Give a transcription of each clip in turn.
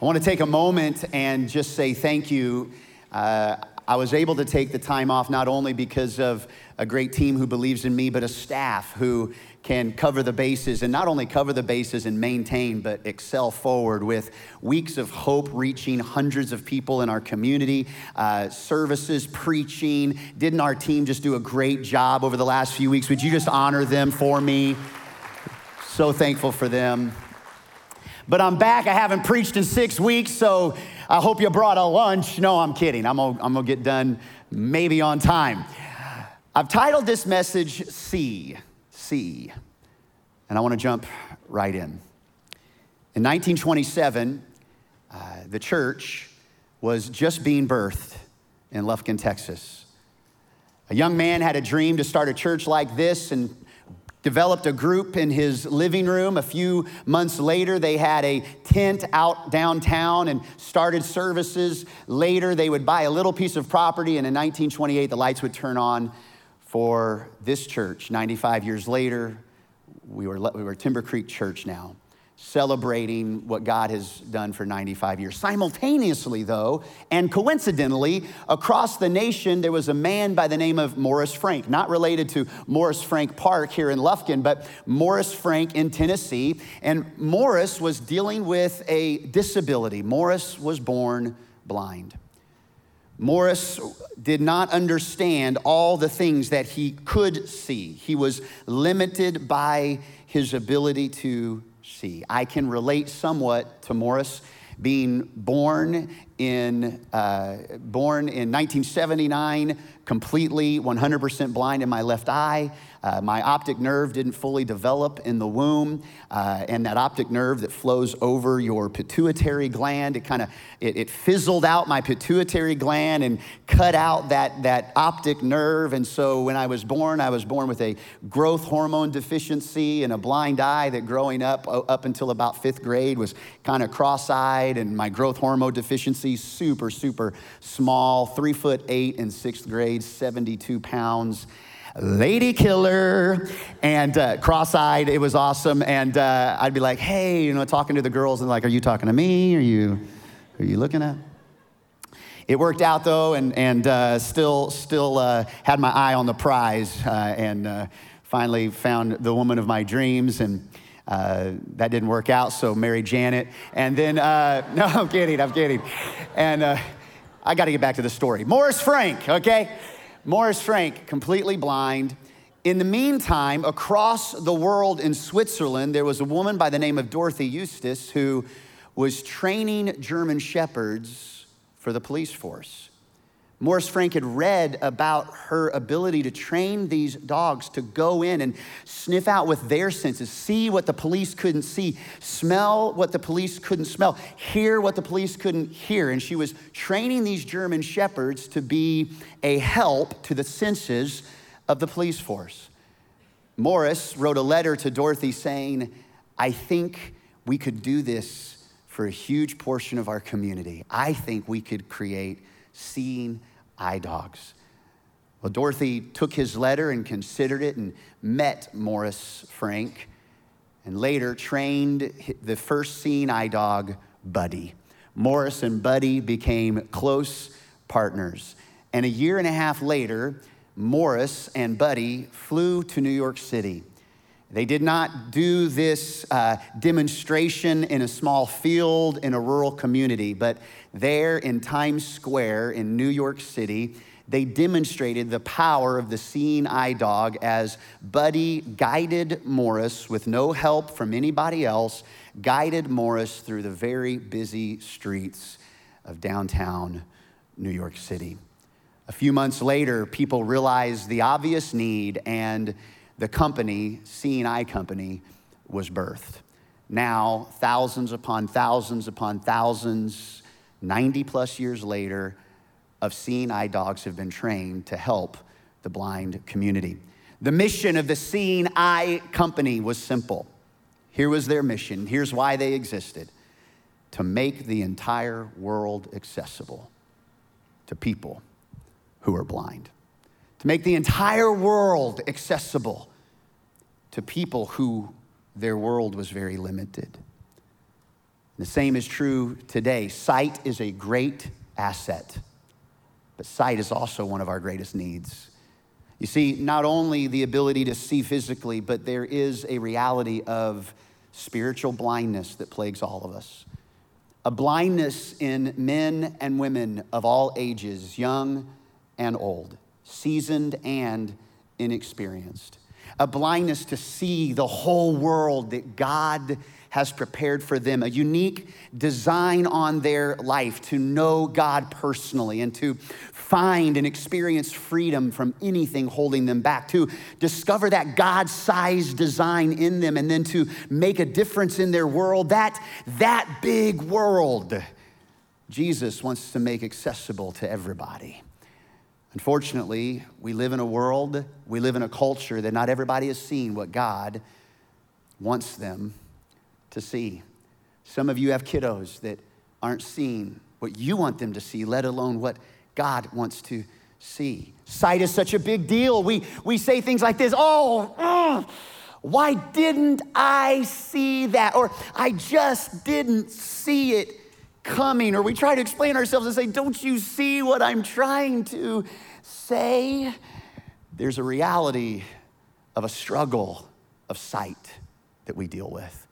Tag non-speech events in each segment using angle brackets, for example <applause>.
I want to take a moment and just say thank you. Uh, I was able to take the time off not only because of a great team who believes in me, but a staff who can cover the bases and not only cover the bases and maintain, but excel forward with weeks of hope reaching hundreds of people in our community, uh, services, preaching. Didn't our team just do a great job over the last few weeks? Would you just honor them for me? So thankful for them. But I'm back. I haven't preached in six weeks, so I hope you brought a lunch. No, I'm kidding. I'm gonna, I'm gonna get done maybe on time. I've titled this message See, See, and I wanna jump right in. In 1927, uh, the church was just being birthed in Lufkin, Texas. A young man had a dream to start a church like this, and developed a group in his living room. A few months later, they had a tent out downtown and started services. Later, they would buy a little piece of property, and in 1928, the lights would turn on for this church. 95 years later, we were, we were Timber Creek Church now celebrating what God has done for 95 years. Simultaneously, though, and coincidentally, across the nation, there was a man by the name of Morris Frank, not related to Morris Frank Park here in Lufkin, but Morris Frank in Tennessee. And Morris was dealing with a disability. Morris was born blind. Morris did not understand all the things that he could see. He was limited by his ability to see. I can relate somewhat to Morris being born in, uh, born in 1979, completely 100% blind in my left eye. Uh, my optic nerve didn't fully develop in the womb, uh, and that optic nerve that flows over your pituitary gland, it kind of it, it, fizzled out my pituitary gland and cut out that, that optic nerve. And so when I was born, I was born with a growth hormone deficiency and a blind eye that growing up up until about fifth grade was kind of cross-eyed, and my growth hormone deficiency super super small, three foot eight in sixth grade, 72 pounds. Lady killer. And uh, cross-eyed it was awesome. And uh, i'd be like hey you know talking to the girls and like are you talking to me? Are you are you looking at? It worked out though and, and uh, still still uh, had my eye on the prize uh, and uh, finally found the woman of my dreams. And Uh, that didn't work out so married janet and then uh, <laughs> no i'm kidding i'm kidding and uh, i got to get back to the story morris frank okay Morris Frank, completely blind. In the meantime, across the world in Switzerland, there was a woman by the name of Dorothy Eustis who was training German shepherds for the police force. Morris Frank had read about her ability to train these dogs to go in and sniff out with their senses, see what the police couldn't see, smell what the police couldn't smell, hear what the police couldn't hear. And she was training these German shepherds to be a help to the senses of the police force. Morris wrote a letter to Dorothy saying, I think we could do this for a huge portion of our community. I think we could create seeing eye dogs. Well, Dorothy took his letter and considered it and met Morris Frank and later trained the first seen eye dog, Buddy. Morris and Buddy became close partners. And a year and a half later, Morris and Buddy flew to New York City. They did not do this uh, demonstration in a small field in a rural community, but there in Times Square in New York City, they demonstrated the power of the seeing eye dog as Buddy guided Morris with no help from anybody else, guided Morris through the very busy streets of downtown New York City. A few months later, people realized the obvious need and the company, Seeing Eye Company, was birthed. Now, thousands upon thousands upon thousands, 90 plus years later, of Seeing Eye dogs have been trained to help the blind community. The mission of the Seeing Eye Company was simple. Here was their mission. Here's why they existed to make the entire world accessible to people who are blind, to make the entire world accessible to people who their world was very limited. The same is true today. Sight is a great asset, but sight is also one of our greatest needs. You see, not only the ability to see physically, but there is a reality of spiritual blindness that plagues all of us. A blindness in men and women of all ages, young and old, seasoned and inexperienced. A blindness to see the whole world that God has prepared for them, a unique design on their life to know God personally and to find and experience freedom from anything holding them back, to discover that God sized design in them and then to make a difference in their world. That, that big world, Jesus wants to make accessible to everybody. Unfortunately, we live in a world, we live in a culture that not everybody has seen what God wants them to see. Some of you have kiddos that aren't seeing what you want them to see, let alone what God wants to see. Sight is such a big deal. We, we say things like this oh, uh, why didn't I see that? Or I just didn't see it coming. Or we try to explain ourselves and say, don't you see what I'm trying to say? There's a reality of a struggle of sight that we deal with.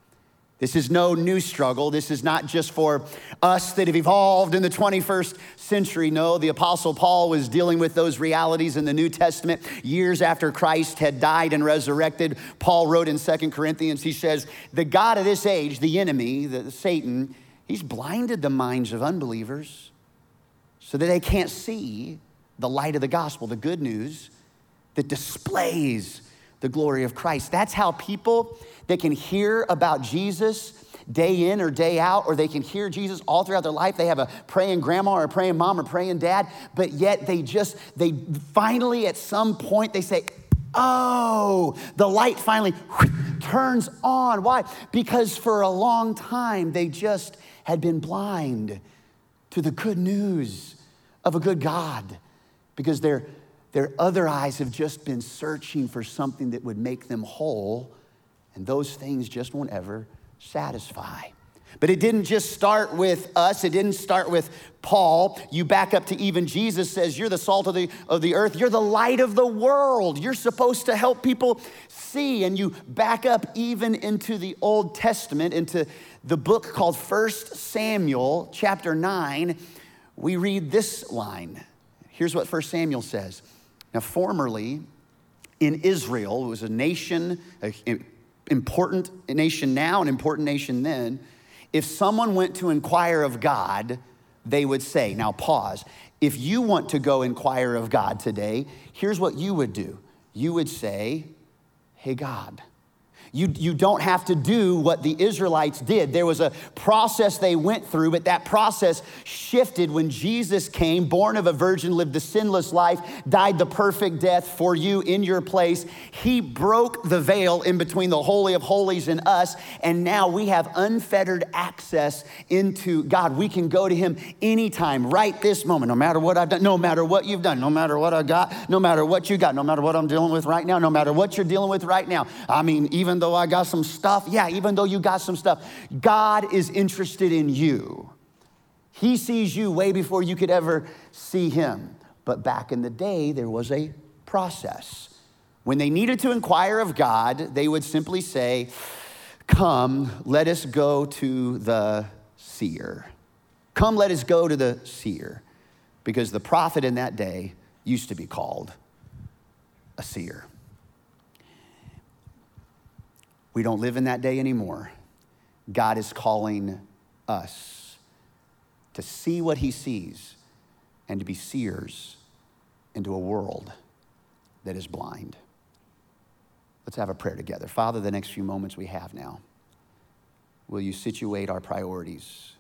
This is no new struggle. This is not just for us that have evolved in the 21st century. No, the Apostle Paul was dealing with those realities in the New Testament years after Christ had died and resurrected. Paul wrote in Second Corinthians, he says, The God of this age, the enemy, the, Satan, he's blinded the minds of unbelievers so that they can't see the light of the gospel, the good news that displays the glory of Christ. That's how people that can hear about Jesus day in or day out, or they can hear Jesus all throughout their life. They have a praying grandma or a praying mom or praying dad, but yet they just, they finally at some point they say, Oh, the light finally turns on. Why? Because for a long time they just had been blind to the good news of a good God because their, their other eyes have just been searching for something that would make them whole and those things just won't ever satisfy. But it didn't just start with us, it didn't start with Paul. You back up to even Jesus says, You're the salt of the, of the earth, you're the light of the world. You're supposed to help people see. And you back up even into the Old Testament, into the book called First Samuel, chapter 9. We read this line. Here's what First Samuel says. Now, formerly in Israel, it was a nation, an important nation now, an important nation then, if someone went to inquire of God, they would say, now pause, if you want to go inquire of God today, here's what you would do. You would say, hey, God, you, you don't have to do what the Israelites did. There was a process they went through, but that process shifted when Jesus came, born of a virgin, lived the sinless life, died the perfect death for you in your place. He broke the veil in between the Holy of Holies and us, and now we have unfettered access into God. We can go to Him anytime, right this moment, no matter what I've done, no matter what you've done, no matter what I got, no matter what you got, no matter what I'm dealing with right now, no matter what you're dealing with right now. I mean, even though I got some stuff, yeah, even though you got some stuff, God is interested in you. He sees you way before you could ever see him. But back in the day, there was a process. When they needed to inquire of God, they would simply say, Come, let us go to the seer. Come, let us go to the seer. Because the prophet in that day used to be called a seer. We don't live in that day anymore. God is calling us to see what he sees and to be seers into a world that is blind. Let's have a prayer together. Father, the next few moments we have now, will you situate our priorities?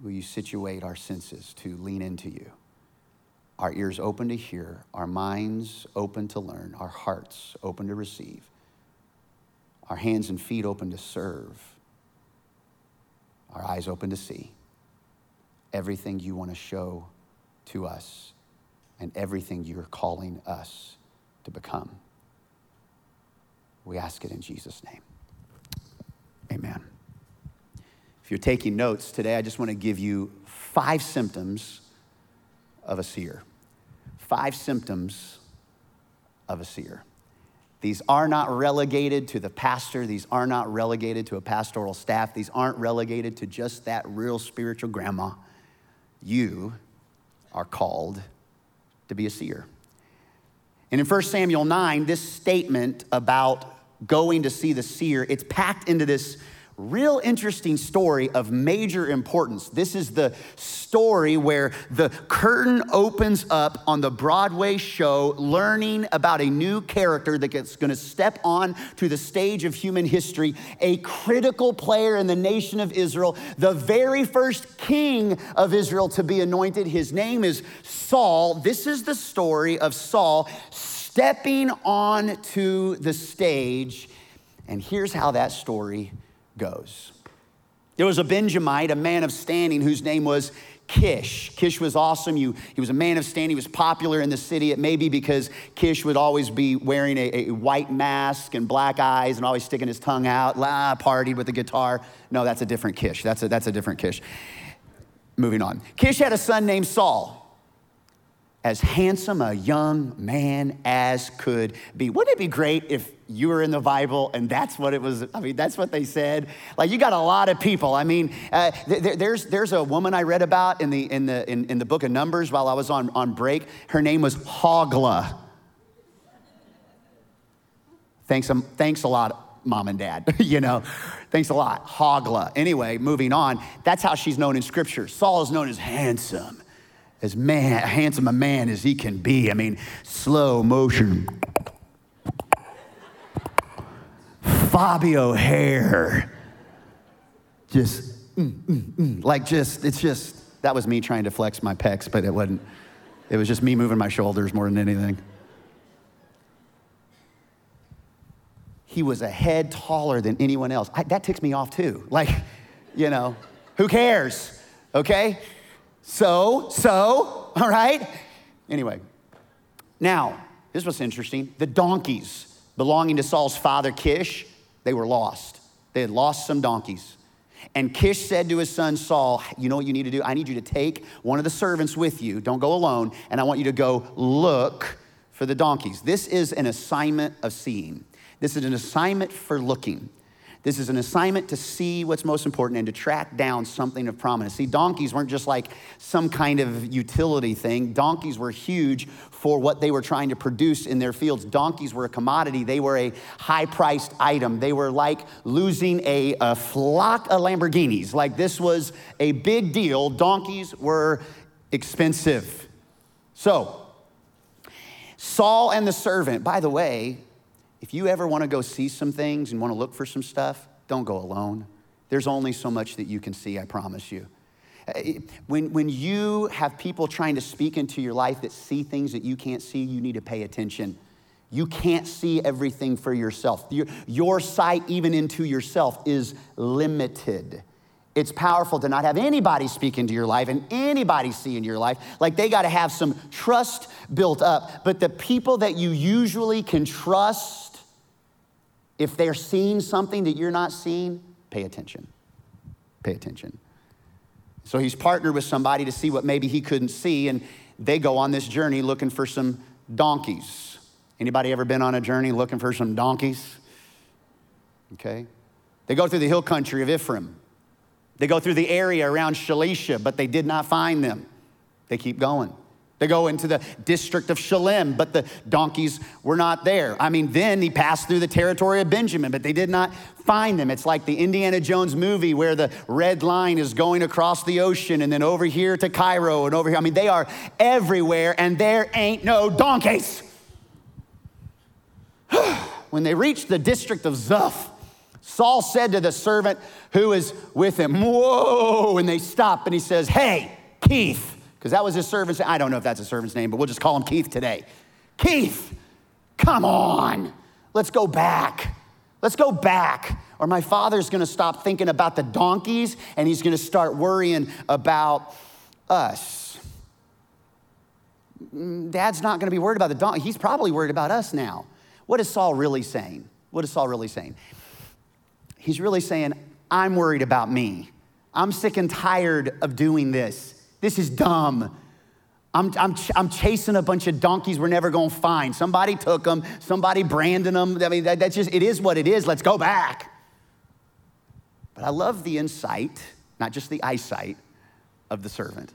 Will you situate our senses to lean into you? Our ears open to hear, our minds open to learn, our hearts open to receive our hands and feet open to serve, our eyes open to see everything you want to show to us and everything you're calling us to become. We ask it in Jesus' name. Amen. If you're taking notes today, I just want to give you five symptoms of a seer. Five symptoms of a seer. These are not relegated to the pastor. These are not relegated to a pastoral staff. These aren't relegated to just that real spiritual grandma. You are called to be a seer. And in 1 Samuel 9, this statement about going to see the seer, it's packed into this real interesting story of major importance. This is the story where the curtain opens up on the Broadway show, learning about a new character that's going to step on to the stage of human history, a critical player in the nation of Israel, the very first king of Israel to be anointed. His name is Saul. This is the story of Saul stepping on to the stage. And here's how that story goes. There was a Benjamite, a man of standing, whose name was Kish. Kish was awesome. You, he was a man of standing. He was popular in the city. It may be because Kish would always be wearing a, a white mask and black eyes and always sticking his tongue out, la, partied with a guitar. No, that's a different Kish. That's a, that's a different Kish. Moving on. Kish had a son named Saul as handsome a young man as could be. Wouldn't it be great if you were in the Bible and that's what it was? I mean, that's what they said. Like, you got a lot of people. I mean, uh, th- there's, there's a woman I read about in the, in, the, in, in the book of Numbers while I was on, on break. Her name was Hoglah. Thanks, um, thanks a lot, mom and dad. <laughs> you know, thanks a lot. Hoglah. Anyway, moving on. That's how she's known in scripture. Saul is known as handsome as man, handsome a man as he can be. I mean, slow motion. Fabio hair. Just, mm, mm, mm. like, just, it's just, that was me trying to flex my pecs, but it wasn't. It was just me moving my shoulders more than anything. He was a head taller than anyone else. I, that ticks me off too. Like, you know, who cares? Okay? So, so, all right? Anyway, now, this was interesting. The donkeys belonging to Saul's father Kish, they were lost. They had lost some donkeys. And Kish said to his son Saul, You know what you need to do? I need you to take one of the servants with you. Don't go alone. And I want you to go look for the donkeys. This is an assignment of seeing, this is an assignment for looking. This is an assignment to see what's most important and to track down something of prominence. See, donkeys weren't just like some kind of utility thing. Donkeys were huge for what they were trying to produce in their fields. Donkeys were a commodity, they were a high priced item. They were like losing a, a flock of Lamborghinis. Like this was a big deal. Donkeys were expensive. So, Saul and the servant, by the way, if you ever want to go see some things and want to look for some stuff, don't go alone. There's only so much that you can see, I promise you. Uh, when, when you have people trying to speak into your life that see things that you can't see, you need to pay attention. You can't see everything for yourself. Your, your sight, even into yourself, is limited. It's powerful to not have anybody speak into your life and anybody see into your life. Like they got to have some trust built up. But the people that you usually can trust, if they're seeing something that you're not seeing, pay attention. Pay attention. So he's partnered with somebody to see what maybe he couldn't see, and they go on this journey looking for some donkeys. Anybody ever been on a journey looking for some donkeys? Okay. They go through the hill country of Ephraim. They go through the area around Shalisha, but they did not find them. They keep going. They go into the district of Shaalim, but the donkeys were not there. I mean, then he passed through the territory of Benjamin, but they did not find them. It's like the Indiana Jones movie where the red line is going across the ocean and then over here to Cairo and over here. I mean, they are everywhere and there ain't no donkeys. <sighs> when they reached the district of Zuph, Saul said to the servant who is with him, Whoa, and they stop and he says, Hey, Keith because that was his servant's I don't know if that's a servant's name, but we'll just call him Keith today. Keith, come on, let's go back. Let's go back. Or my father's gonna stop thinking about the donkeys and he's gonna start worrying about us. Dad's not gonna be worried about the donkey. He's probably worried about us now. What is Saul really saying? What is Saul really saying? He's really saying, I'm worried about me. I'm sick and tired of doing this. This is dumb. I'm, I'm, I'm chasing a bunch of donkeys we're never gonna find. Somebody took them, somebody branded them. I mean, that, that's just, it is what it is. Let's go back. But I love the insight, not just the eyesight, of the servant.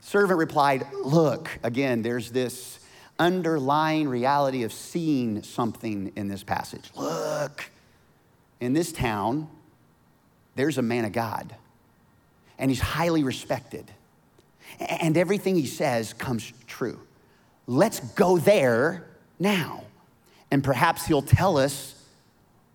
Servant replied, Look, again, there's this underlying reality of seeing something in this passage. Look, in this town, there's a man of God, and he's highly respected, and everything he says comes true. Let's go there now, and perhaps he'll tell us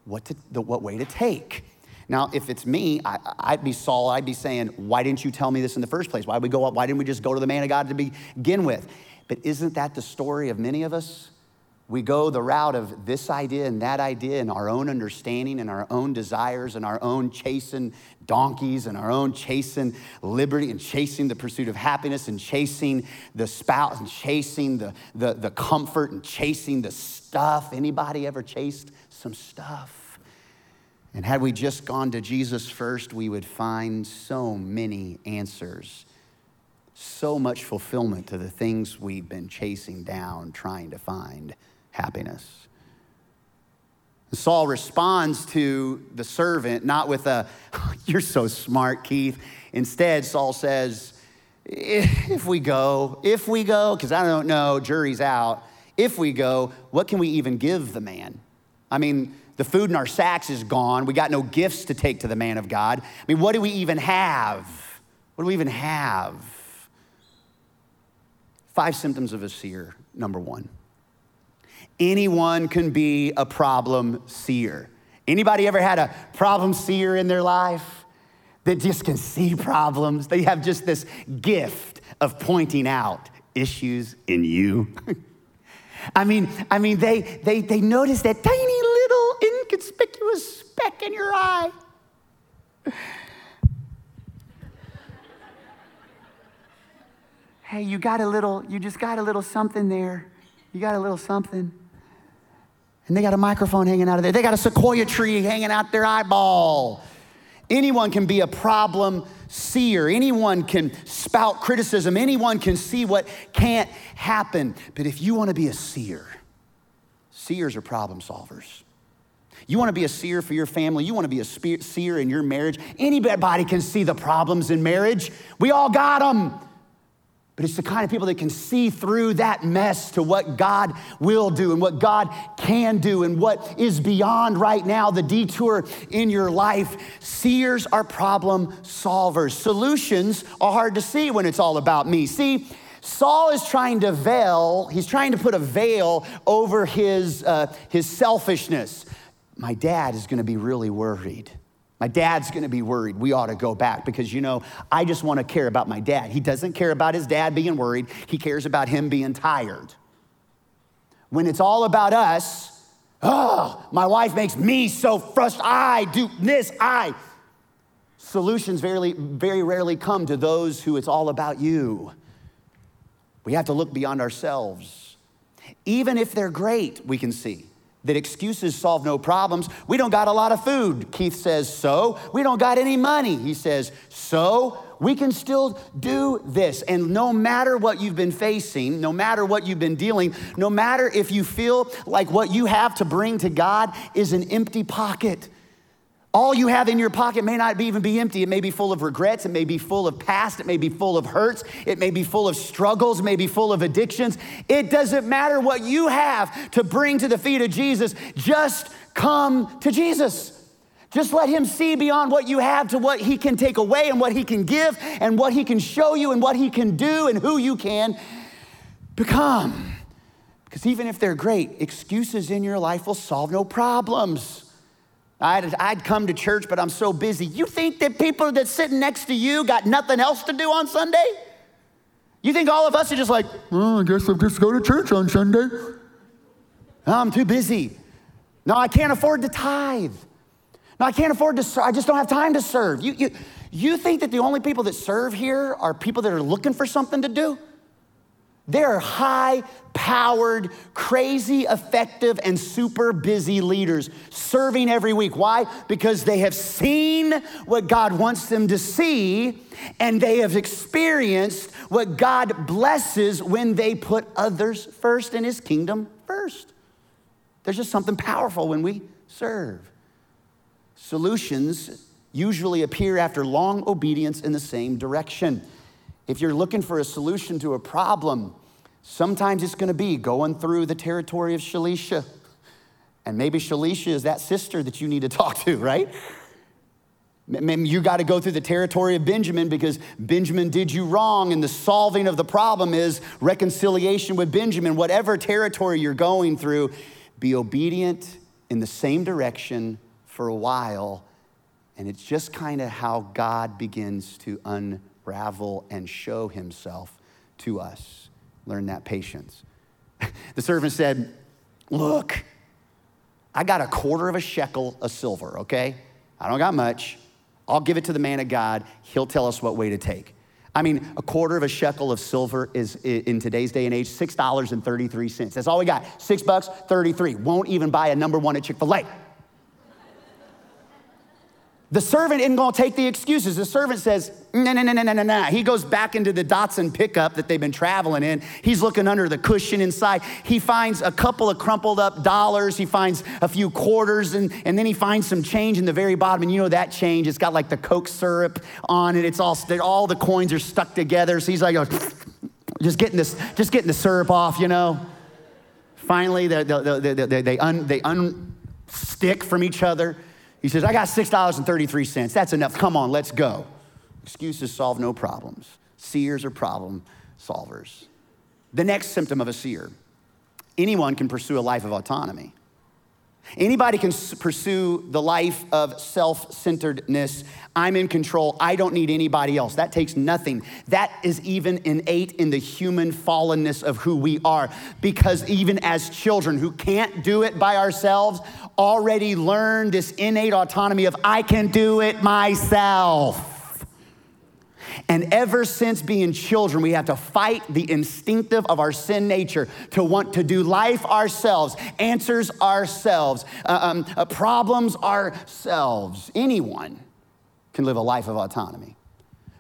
what, to, the, what way to take. Now, if it's me, I, would be Saul. I'd be saying, Why didn't you tell me this in the first place? Why we go up? Why didn't we just go to the man of God to begin with? But isn't that the story of many of us? We go the route of this idea and that idea and our own understanding and our own desires and our own chasing donkeys and our own chasing liberty and chasing the pursuit of happiness and chasing the spouse and chasing the, the, the comfort and chasing the stuff. Anybody ever chased some stuff? And had we just gone to Jesus first, we would find so many answers, so much fulfillment to the things we've been chasing down, trying to find happiness. Saul responds to the servant not with a, <laughs> You're so smart, Keith. Instead, Saul says, If we go, if we go, because I don't know, jury's out. If we go, what can we even give the man? I mean, the food in our sacks is gone. We got no gifts to take to the man of God. I mean, what do we even have? What do we even have? Five symptoms of a seer, number one. Anyone can be a problem seer. Anybody ever had a problem seer in their life that just can see problems? They have just this gift of pointing out issues in you. <laughs> I mean, I mean, they, they, they notice that tiny little inconspicuous speck in your eye. hey, you got a little, you just got a little something there. You got a little something. And they got a microphone hanging out of there. They got a sequoia tree hanging out their eyeball. Anyone can be a problem seer. Anyone can spout criticism. Anyone can see what can't happen. But if you want to be a seer, seers are problem solvers. You want to be a seer for your family. You want to be a seer in your marriage. Anybody can see the problems in marriage. We all got them. But it's the kind of people that can see through that mess to what God will do and what God can do and what is beyond right now the detour in your life. Seers are problem solvers. Solutions are hard to see when it's all about me. See, Saul is trying to veil, he's trying to put a veil over his, uh, his selfishness my dad is going to be really worried. My dad's to be worried. We ought to go back because, you know, I just want to care about my dad. He doesn't care about his dad being worried, he cares about him being tired. When it's all about us, oh, my wife makes me so frustrated. I do this, I. Solutions very, very rarely come to those who it's all about you. We have to look beyond ourselves. Even if they're great, we can see that excuses solve no problems. We don't got a lot of food. Keith says, so. We don't got any money. He says, so. We can still do this. And no matter what you've been facing, no matter what you've been dealing, no matter if you feel like what you have to bring to God is an empty pocket, all you have in your pocket may not even be empty. It may be full of regrets. It may be full of past. It may be full of hurts. It may be full of struggles. It may be full of addictions. It doesn't matter what you have to bring to the feet of Jesus. Just come to Jesus. Just let him see beyond what you have to what he can take away and what he can give and what he can show you and what he can do and who you can become. Because even if they're great, excuses in your life will solve no problems. I'd, I'd come to church, but I'm so busy. You think that people that sitting next to you got nothing else to do on Sunday? You think all of us are just like, oh, I guess I'll just go to church on Sunday? No, I'm too busy. No, I can't afford to tithe. No, I can't afford to serve. I just don't have time to serve. You, you, you think that the only people that serve here are people that are looking for something to do? There are high powered, crazy effective, and super busy leaders serving every week. Why? Because they have seen what God wants them to see and they have experienced what God blesses when they put others first and His kingdom first. There's just something powerful when we serve. Solutions usually appear after long obedience in the same direction. If you're looking for a solution to a problem, sometimes it's going to be going through the territory of Shalisha. And maybe Shalisha is that sister that you need to <laughs> talk to, right? Maybe you got to go through the territory of Benjamin because Benjamin did you wrong, and the solving of the problem is reconciliation with Benjamin. Whatever territory you're going through, be obedient in the same direction for a while. And it's just kind of how God begins to unravel ravel and show himself to us. Learn that patience. <laughs> the servant said, Look, I got a quarter of a shekel of silver, okay? I don't got much. I'll give it to the man of God. He'll tell us what way to take. I mean, a quarter of a shekel of silver is in today's day and age $6.33. That's all we got. Six bucks, 33. Won't even buy a number one at Chick fil A. The servant isn't gonna take the excuses. The servant says, no, no, no, no, no, no. He goes back into the Datsun pickup that they've been traveling in. He's looking under the cushion inside. He finds a couple of crumpled up dollars. He finds a few quarters, and, and then he finds some change in the very bottom. And you know that change, it's got like the Coke syrup on it. It's all, all the coins are stuck together. So he's like, oh, just getting this, just getting the syrup off, you know. Finally, they, they, they, they, un, they unstick from each other. He says, I got $6.33. That's enough. Come on, let's go. Excuses solve no problems. Seers are problem solvers. The next symptom of a seer anyone can pursue a life of autonomy. Anybody can pursue the life of self centeredness. I'm in control. I don't need anybody else. That takes nothing. That is even innate in the human fallenness of who we are. Because even as children who can't do it by ourselves, already learn this innate autonomy of, I can do it myself. And ever since being children, we have to fight the instinctive of our sin nature to want to do life ourselves, answers ourselves, uh, um, uh, problems ourselves. Anyone can live a life of autonomy.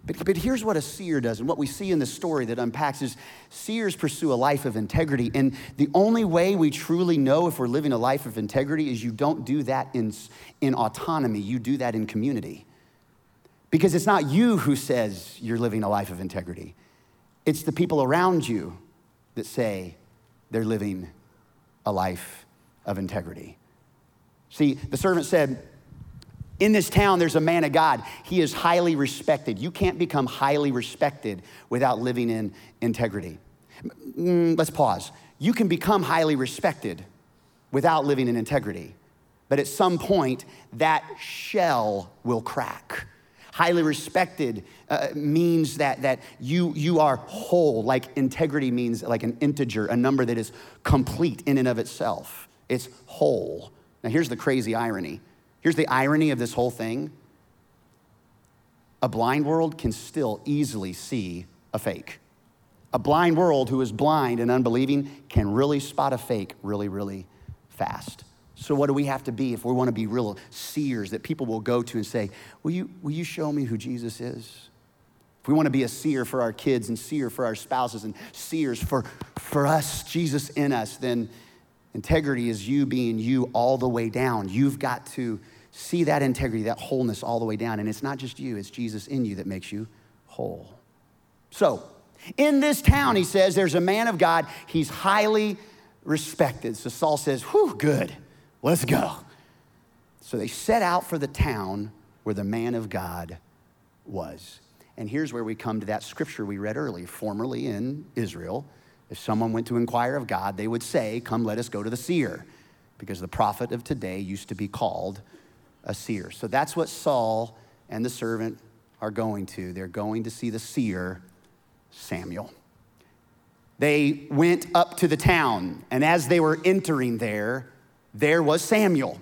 But, but here's what a seer does, and what we see in the story that unpacks is seers pursue a life of integrity. And the only way we truly know if we're living a life of integrity is you don't do that in, in autonomy, you do that in community. Because it's not you who says you're living a life of integrity, it's the people around you that say they're living a life of integrity. See, the servant said, in this town, there's a man of God. He is highly respected. You can't become highly respected without living in integrity. Mm, let's pause. You can become highly respected without living in integrity, but at some point, that shell will crack. Highly respected uh, means that, that you, you are whole, like integrity means like an integer, a number that is complete in and of itself. It's whole. Now, here's the crazy irony. Here's the irony of this whole thing a blind world can still easily see a fake. A blind world who is blind and unbelieving can really spot a fake really, really fast. So, what do we have to be if we want to be real seers that people will go to and say, Will you, will you show me who Jesus is? If we want to be a seer for our kids and seer for our spouses and seers for, for us, Jesus in us, then integrity is you being you all the way down. You've got to see that integrity, that wholeness all the way down. And it's not just you, it's Jesus in you that makes you whole. So, in this town, he says, there's a man of God. He's highly respected. So Saul says, Whew, good. Let's go. So they set out for the town where the man of God was. And here's where we come to that scripture we read earlier. Formerly in Israel, if someone went to inquire of God, they would say, Come, let us go to the seer, because the prophet of today used to be called a seer. So that's what Saul and the servant are going to. They're going to see the seer, Samuel. They went up to the town, and as they were entering there, there was Samuel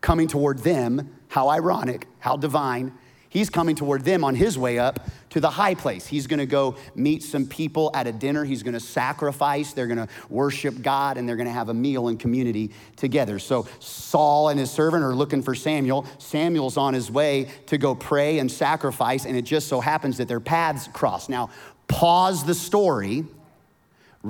coming toward them. How ironic, how divine. He's coming toward them on his way up to the high place. He's gonna go meet some people at a dinner. He's gonna sacrifice. They're gonna worship God and they're gonna have a meal and community together. So Saul and his servant are looking for Samuel. Samuel's on his way to go pray and sacrifice, and it just so happens that their paths cross. Now, pause the story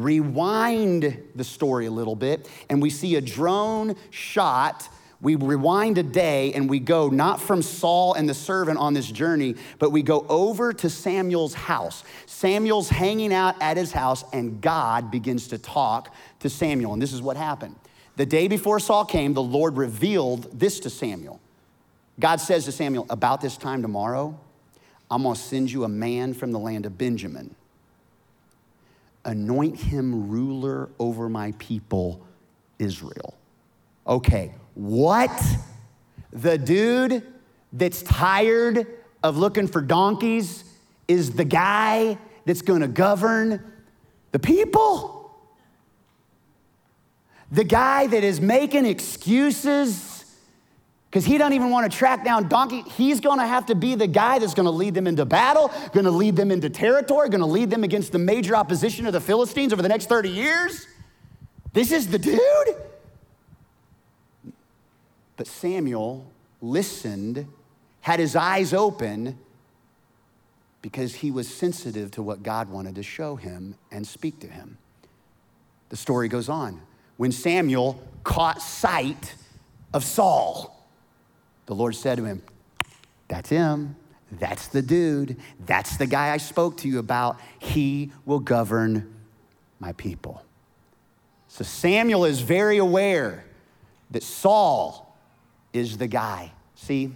rewind the story a little bit, and we see a drone shot. We rewind a day and we go not from Saul and the servant on this journey, but we go over to Samuel's house. Samuel's hanging out at his house, and God begins to talk to Samuel. And this is what happened. The day before Saul came, the Lord revealed this to Samuel. God says to Samuel, About this time tomorrow, I'm gonna send you a man from the land of Benjamin anoint him ruler over my people, Israel. Okay, what? The dude that's tired of looking for donkeys is the guy that's gonna govern the people? The guy that is making excuses because he doesn't even want to track down donkey. He's going to have to be the guy that's going to lead them into battle, going to lead them into territory, going to lead them against the major opposition of the Philistines over the next 30 years. This is the dude. But Samuel listened, had his eyes open, because he was sensitive to what God wanted to show him and speak to him. The story goes on. When Samuel caught sight of Saul, the Lord said to him, That's him. That's the dude. That's the guy I spoke to you about. He will govern my people. So Samuel is very aware that Saul is the guy. See,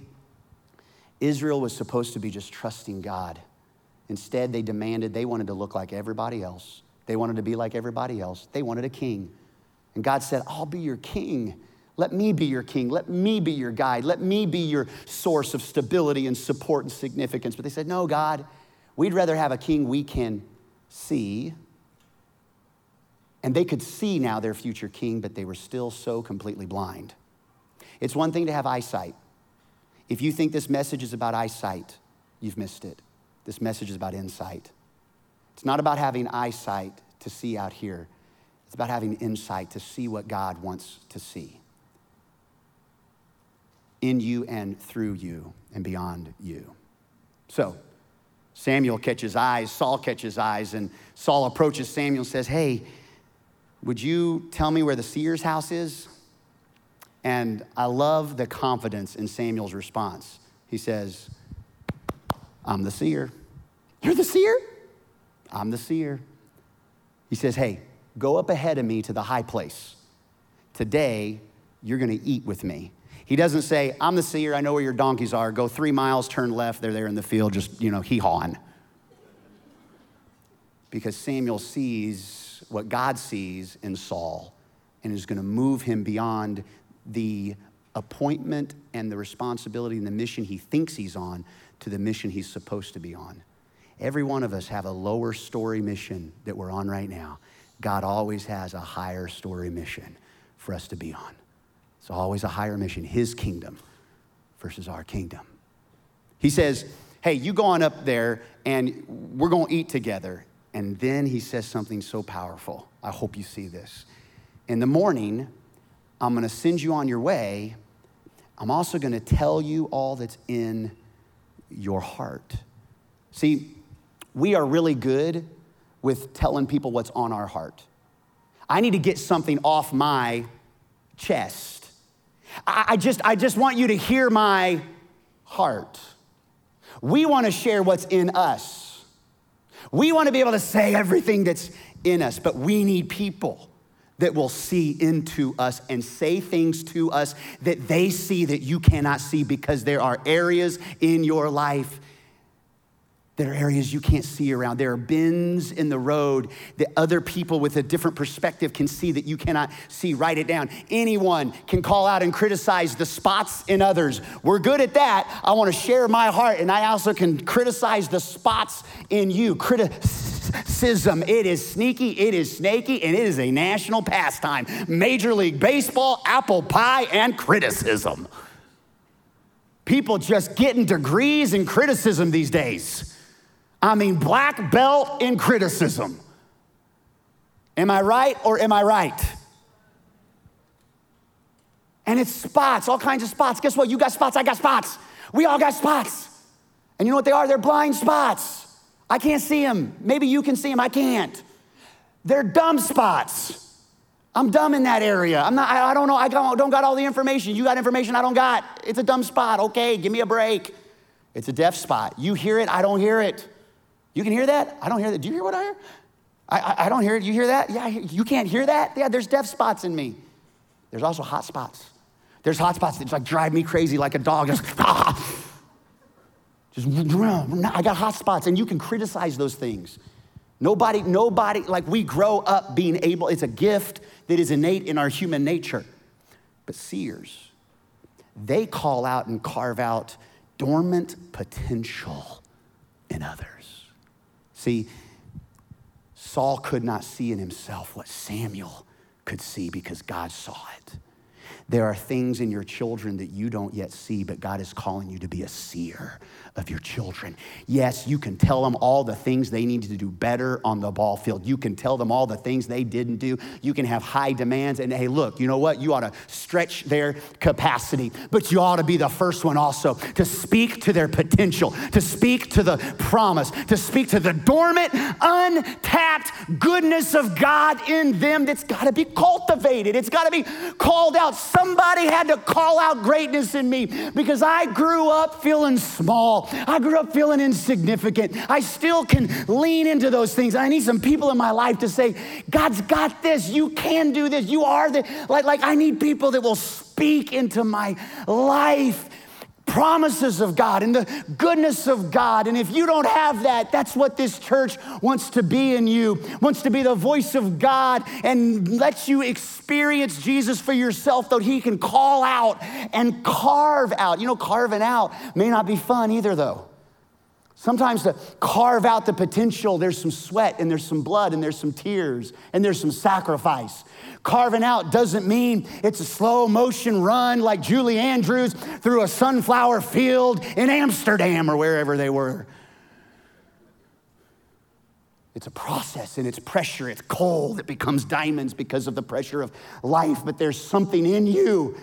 Israel was supposed to be just trusting God. Instead, they demanded, they wanted to look like everybody else. They wanted to be like everybody else. They wanted a king. And God said, I'll be your king. Let me be your king. Let me be your guide. Let me be your source of stability and support and significance. But they said, No, God, we'd rather have a king we can see. And they could see now their future king, but they were still so completely blind. It's one thing to have eyesight. If you think this message is about eyesight, you've missed it. This message is about insight. It's not about having eyesight to see out here, it's about having insight to see what God wants to see in you and through you and beyond you. So, Samuel catches eyes, Saul catches eyes, and Saul approaches Samuel and says, Hey, would you tell me where the seer's house is? And I love the confidence in Samuel's response. He says, I'm the seer. You're the seer? I'm the seer. He says, Hey, go up ahead of me to the high place. Today, you're gonna eat with me. He doesn't say, I'm the seer, I know where your donkeys are. Go three miles, turn left, they're there in the field, just, you know, hee hawing. Because Samuel sees what God sees in Saul and is going to move him beyond the appointment and the responsibility and the mission he thinks he's on to the mission he's supposed to be on. Every one of us have a lower story mission that we're on right now. God always has a higher story mission for us to be on. It's always a higher mission, his kingdom versus our kingdom. He says, Hey, you go on up there and we're going to eat together. And then he says something so powerful. I hope you see this. In the morning, I'm going to send you on your way. I'm also going to tell you all that's in your heart. See, we are really good with telling people what's on our heart. I need to get something off my chest. I just, I just want you to hear my heart. We want to share what's in us. We want to be able to say everything that's in us, but we need people that will see into us and say things to us that they see that you cannot see because there are areas in your life there are areas you can't see around. There are bends in the road that other people with a different perspective can see that you cannot see. Write it down. Anyone can call out and criticize the spots in others. We're good at that. I want to share my heart, and I also can criticize the spots in you. Criticism. It is sneaky, it is snaky, and it is a national pastime. Major League Baseball, apple pie, and criticism. People just getting degrees in criticism these days. I mean, black belt in criticism. Am I right or am I right? And it's spots, all kinds of spots. Guess what? You got spots, I got spots. We all got spots. And you know what they are? They're blind spots. I can't see them. Maybe you can see them, I can't. They're dumb spots. I'm dumb in that area. I'm not, I, I don't know, I don't, don't got all the information. You got information I don't got. It's a dumb spot. Okay, give me a break. It's a deaf spot. You hear it, I don't hear it. You can hear that? I don't hear that. Do you hear what I hear? I, I, I don't hear it. You hear that? Yeah, you can't hear that? Yeah, there's deaf spots in me. There's also hot spots. There's hot spots that like drive me crazy like a dog. Just, <laughs> ah, just <laughs> I got hot spots, and you can criticize those things. Nobody, nobody, like we grow up being able, it's a gift that is innate in our human nature. But seers, they call out and carve out dormant potential in others. See, Saul could not see in himself what Samuel could see because God saw it. There are things in your children that you don't yet see, but God is calling you to be a seer of your children. Yes, you can tell them all the things they need to do better on the ball field. You can tell them all the things they didn't do. You can have high demands. And hey, look, you know what? You ought to stretch their capacity, but you ought to be the first one also to speak to their potential, to speak to the promise, to speak to the dormant, untapped goodness of God in them that's got to be cultivated. It's got to be called out. Somebody had to call out greatness in me because I grew up feeling small. I grew up feeling insignificant. I still can lean into those things. I need some people in my life to say, God's got this. You can do this. You are the, like, like I need people that will speak into my life promises of God and the goodness of God. And if you don't have that, that's what this church wants to be in you, wants to be the voice of God and lets you experience Jesus for yourself, though He can call out and carve out. You know, carving out may not be fun either, though. Sometimes to carve out the potential, there's some sweat and there's some blood and there's some tears and there's some sacrifice. Carving out doesn't mean it's a slow motion run like Julie Andrews through a sunflower field in Amsterdam or wherever they were. It's a process and it's pressure, it's coal that becomes diamonds because of the pressure of life, but there's something in you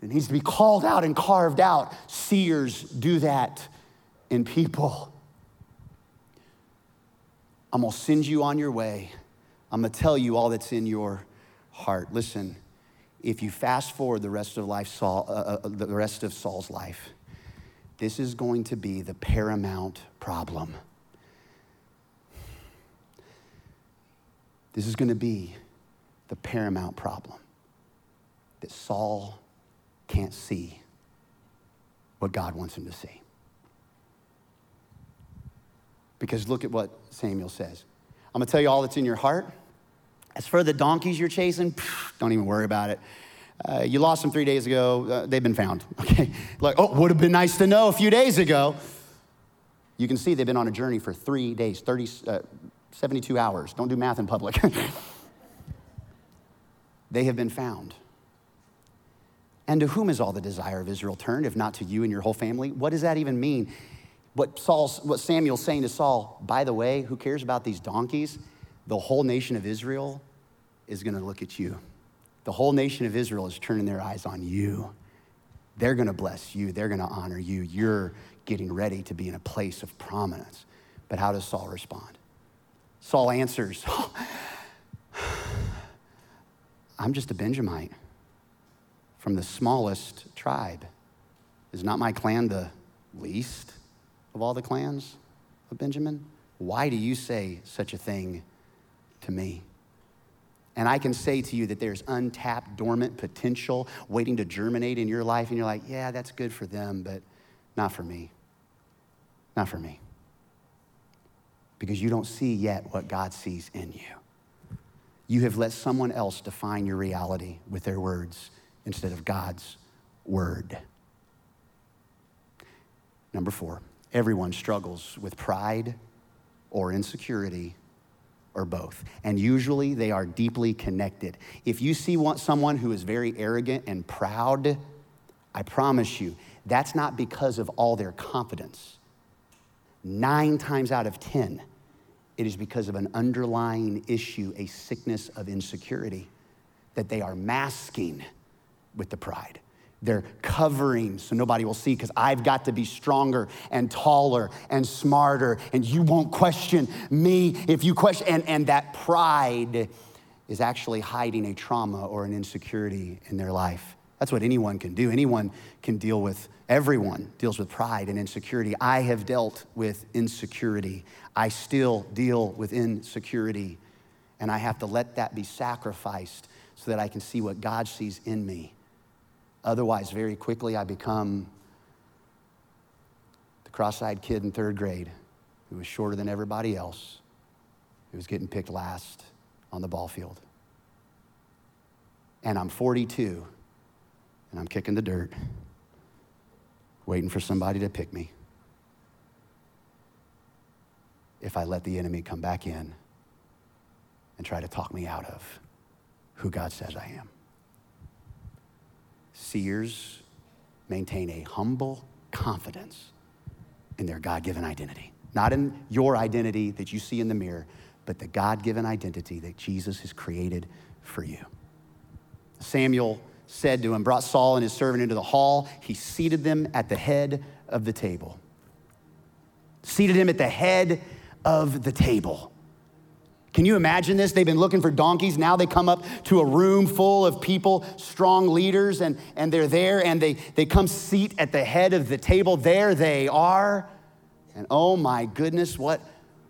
that needs to be called out and carved out. Seers do that in people. I'm gonna send you on your way. I'm gonna tell you all that's in your heart. Listen, if you fast forward the rest of life, Saul, uh, uh, the rest of Saul's life, this is going to be the paramount problem. This is going to be the paramount problem that Saul can't see what God wants him to see. Because look at what Samuel says. I'm gonna tell you all that's in your heart. As for the donkeys you're chasing, don't even worry about it. Uh, you lost them three days ago. Uh, they've been found. <laughs> Okay, like oh, would have been nice to know a few days ago. You can see they've been on a journey for three days, 30, uh, 72 hours. Don't do math in public. <laughs> they have been found. And to whom is all the desire of Israel turned, if not to you and your whole family? What does that even mean? What, Saul's, what Samuel's saying to Saul, by the way, who cares about these donkeys? The whole nation of Israel is going to look at you. The whole nation of Israel is turning their eyes on you. They're going to bless you, they're going to honor you. You're getting ready to be in a place of prominence. But how does Saul respond? Saul answers, I'm just a Benjamite from the smallest tribe. Is not my clan the least? Of all the clans of Benjamin? Why do you say such a thing to me? And I can say to you that there's untapped, dormant potential waiting to germinate in your life, and you're like, yeah, that's good for them, but not for me. Not for me. Because you don't see yet what God sees in you. You have let someone else define your reality with their words instead of God's word. Number four. Everyone struggles with pride or insecurity or both. And usually they are deeply connected. If you see someone who is very arrogant and proud, I promise you, that's not because of all their confidence. Nine times out of 10, it is because of an underlying issue, a sickness of insecurity that they are masking with the pride. They're covering so nobody will see because I've got to be stronger and taller and smarter, and you won't question me if you question. And, and that pride is actually hiding a trauma or an insecurity in their life. That's what anyone can do. Anyone can deal with, everyone deals with pride and insecurity. I have dealt with insecurity. I still deal with insecurity, and I have to let that be sacrificed so that I can see what God sees in me. Otherwise, very quickly, I become the cross eyed kid in third grade who was shorter than everybody else, who was getting picked last on the ball field. And I'm 42, and I'm kicking the dirt, waiting for somebody to pick me. If I let the enemy come back in and try to talk me out of who God says I am. Seers maintain a humble confidence in their God given identity. Not in your identity that you see in the mirror, but the God given identity that Jesus has created for you. Samuel said to him, brought Saul and his servant into the hall. He seated them at the head of the table. Seated him at the head of the table. Can you imagine this? They've been looking for donkeys. Now they come up to a room full of people, strong leaders, and, and they're there and they, they come seat at the head of the table. There they are. And oh my goodness, what,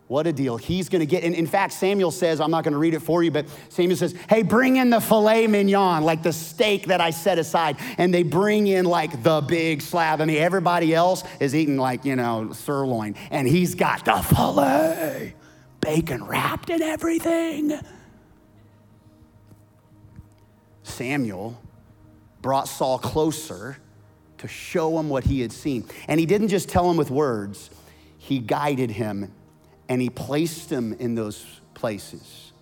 what a deal. He's going to get, and in fact, Samuel says, I'm not going to read it for you, but Samuel says, hey, bring in the filet mignon, like the steak that I set aside. And they bring in like the big slab. I mean, everybody else is eating like, you know, sirloin, and he's got the filet bacon wrapped and everything. Samuel brought Saul closer to show him what he had seen. And he didn't just tell him with words, he guided him and he placed him in those places.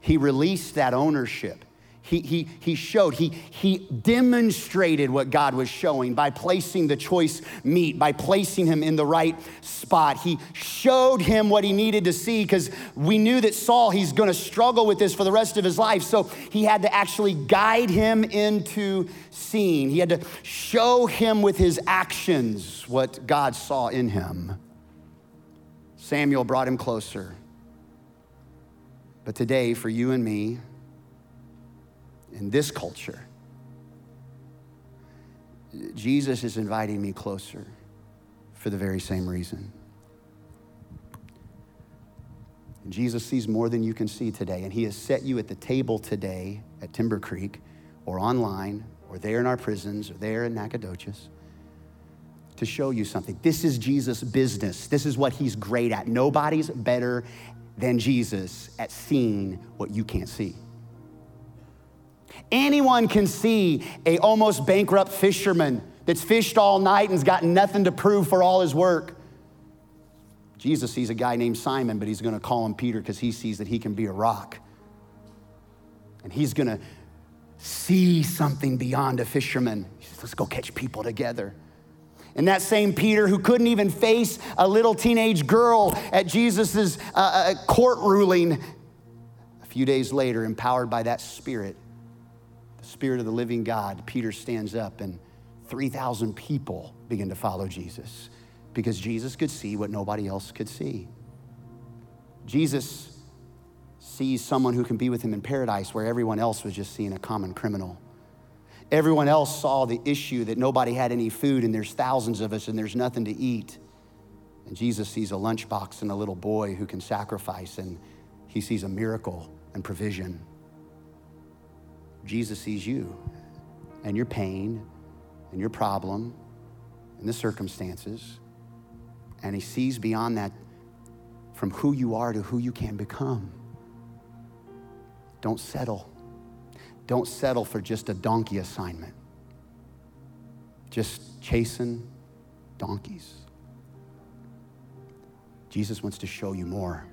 He released that ownership. He, he, he showed, he, he demonstrated what God was showing by placing the choice meat, by placing him in the right spot. He showed him what he needed to see because we knew that Saul, he's going to struggle with this for the rest of his life. So he had to actually guide him into seeing. He had to show him with his actions what God saw in him. Samuel brought him closer. But today, for you and me, in this culture, Jesus is inviting me closer for the very same reason. And Jesus sees more than you can see today, and He has set you at the table today at Timber Creek or online or there in our prisons or there in Nacogdoches to show you something. This is Jesus' business. This is what He's great at. Nobody's better than Jesus at seeing what you can't see. Anyone can see a almost bankrupt fisherman that's fished all night and's got nothing to prove for all his work. Jesus sees a guy named Simon, but he's going to call him Peter because he sees that he can be a rock. And he's going to see something beyond a fisherman. He says, Let's go catch people together. And that same Peter, who couldn't even face a little teenage girl at Jesus' uh, uh, court ruling, a few days later, empowered by that spirit, Spirit of the living God, Peter stands up and 3,000 people begin to follow Jesus because Jesus could see what nobody else could see. Jesus sees someone who can be with him in paradise where everyone else was just seeing a common criminal. Everyone else saw the issue that nobody had any food and there's thousands of us and there's nothing to eat. And Jesus sees a lunchbox and a little boy who can sacrifice and he sees a miracle and provision. Jesus sees you and your pain and your problem and the circumstances. And he sees beyond that from who you are to who you can become. Don't settle. Don't settle for just a donkey assignment. Just chasing donkeys. Jesus wants to show you more.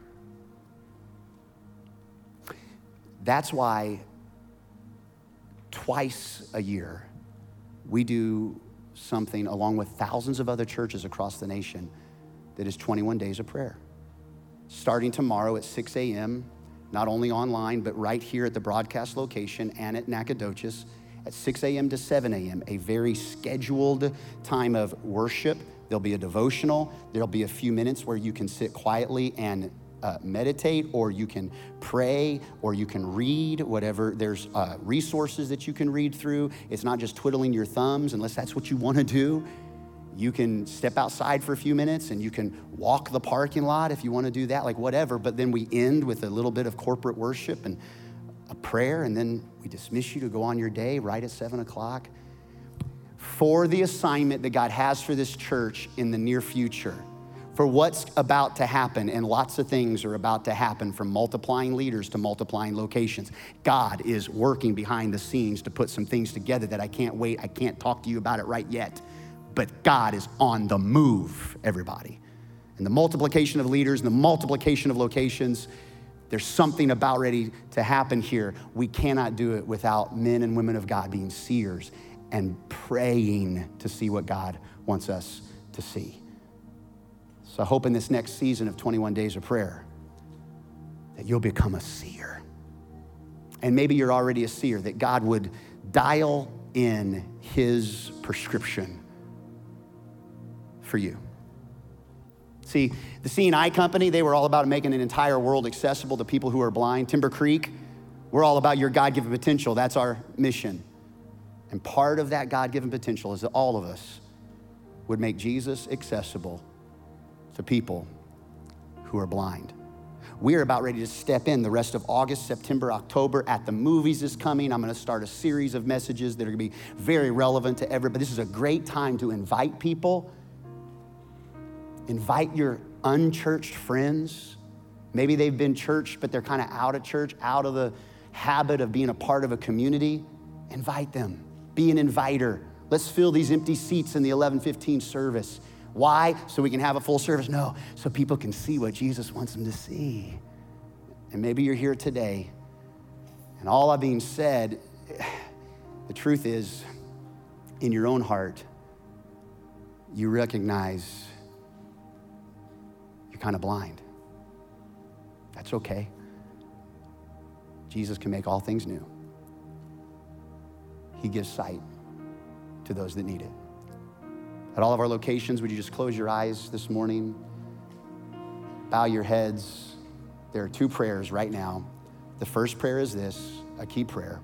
That's why twice a year, we do something along with thousands of other churches across the nation that is 21 days of prayer. Starting tomorrow at 6 a.m., not only online, but right here at the broadcast location and at Nacogdoches at 6 a.m. to 7 a.m., a very scheduled time of worship. There'll be a devotional. There'll be a few minutes where you can sit quietly and uh, meditate, or you can pray, or you can read, whatever. There's uh, resources that you can read through. It's not just twiddling your thumbs, unless that's what you want to do. You can step outside for a few minutes and you can walk the parking lot if you want to do that, like whatever. But then we end with a little bit of corporate worship and a prayer, and then we dismiss you to go on your day right at seven o'clock. For the assignment that God has for this church in the near future, for what's about to happen, and lots of things are about to happen from multiplying leaders to multiplying locations. God is working behind the scenes to put some things together that I can't wait. I can't talk to you about it right yet but God is on the move, everybody. And the multiplication of leaders and the multiplication of locations, there's something about ready to happen here. We cannot do it without men and women of God being seers and praying to see what God wants us to see. So I hope in this next season of 21 days of prayer that you'll become a seer. And maybe you're already a seer, that God would dial in his prescription for you. See, the C&I company, they were all about making an entire world accessible to people who are blind. Timber Creek, we're all about your God given potential. That's our mission. And part of that God given potential is that all of us would make Jesus accessible to people who are blind. We are about ready to step in the rest of August, September, October. At the movies is coming. I'm going to start a series of messages that are going to be very relevant to everybody. This is a great time to invite people Invite your unchurched friends. Maybe they've been churched, but they're kind of out of church, out of the habit of being a part of a community. Invite them. Be an inviter. Let's fill these empty seats in the 1115 service. Why? So we can have a full service? No, so people can see what Jesus wants them to see. And maybe you're here today, and all I've being said, <sighs> the truth is, in your own heart, you recognize you're kind of blind. That's okay. Jesus can make all things new. He gives sight to those that need it. At all of our locations, would you just close your eyes this morning? Bow your heads. There are two prayers right now. The first prayer is this a key prayer.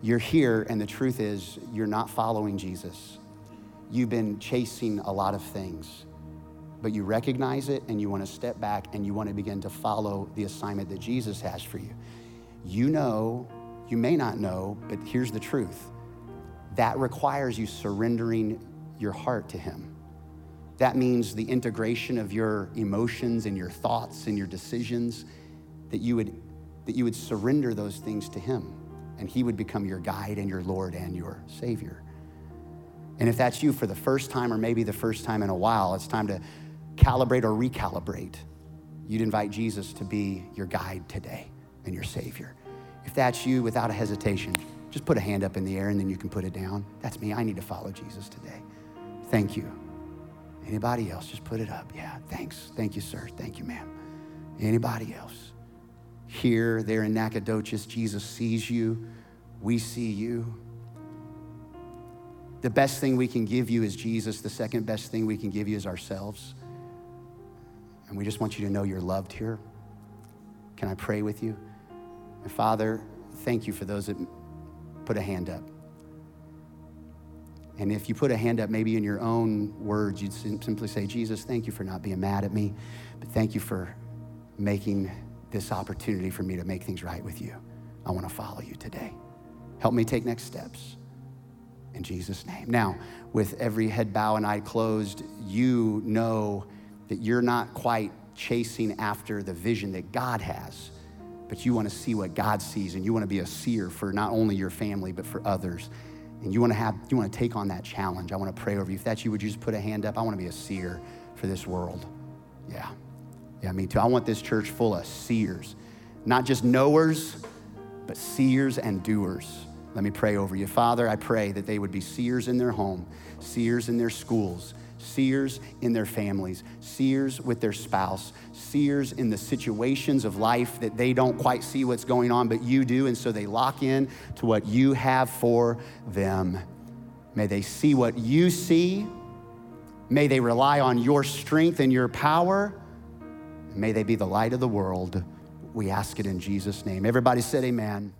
You're here, and the truth is, you're not following Jesus. You've been chasing a lot of things but you recognize it and you want to step back and you want to begin to follow the assignment that Jesus has for you. You know, you may not know, but here's the truth that requires you surrendering your heart to Him. That means the integration of your emotions and your thoughts and your decisions, that you would, that you would surrender those things to Him and He would become your guide and your Lord and your Savior. And if that's you for the first time or maybe the first time in a while, it's time to calibrate or recalibrate, you'd invite Jesus to be your guide today and your Savior. If that's you, without a hesitation, just put a hand up in the air and then you can put it down. That's me. I need to follow Jesus today. Thank you. Anybody else? Just put it up. Yeah, thanks. Thank you, sir. Thank you, ma'am. Anybody else? Here, there in Nacogdoches, Jesus sees you. We see you. The best thing we can give you is Jesus. The second best thing we can give you is ourselves. And we just want you to know you're loved here. Can I pray with you? And Father, thank you for those that put a hand up. And if you put a hand up, maybe in your own words, you'd simply say, Jesus, thank you for not being mad at me, but thank you for making this opportunity for me to make things right with you. I want to follow you today. Help me take next steps. In Jesus' name. Now, with every head bow and eye closed, you know that you're not quite chasing after the vision that God has, but you want to see what God sees and you want to be a seer for not only your family, but for others. And you want to have, you want to take on that challenge. I want to pray over you. If that's you, would you just put a hand up? I want to be a seer for this world. Yeah. Yeah, me too. I want this church full of seers, not just knowers, but seers and doers. Let me pray over you. Father, I pray that they would be seers in their home, seers in their schools, seers in their families, seers with their spouse, seers in the situations of life that they don't quite see what's going on, but you do. And so they lock in to what you have for them. May they see what you see. May they rely on your strength and your power. May they be the light of the world. We ask it in Jesus' name. Everybody said, Amen.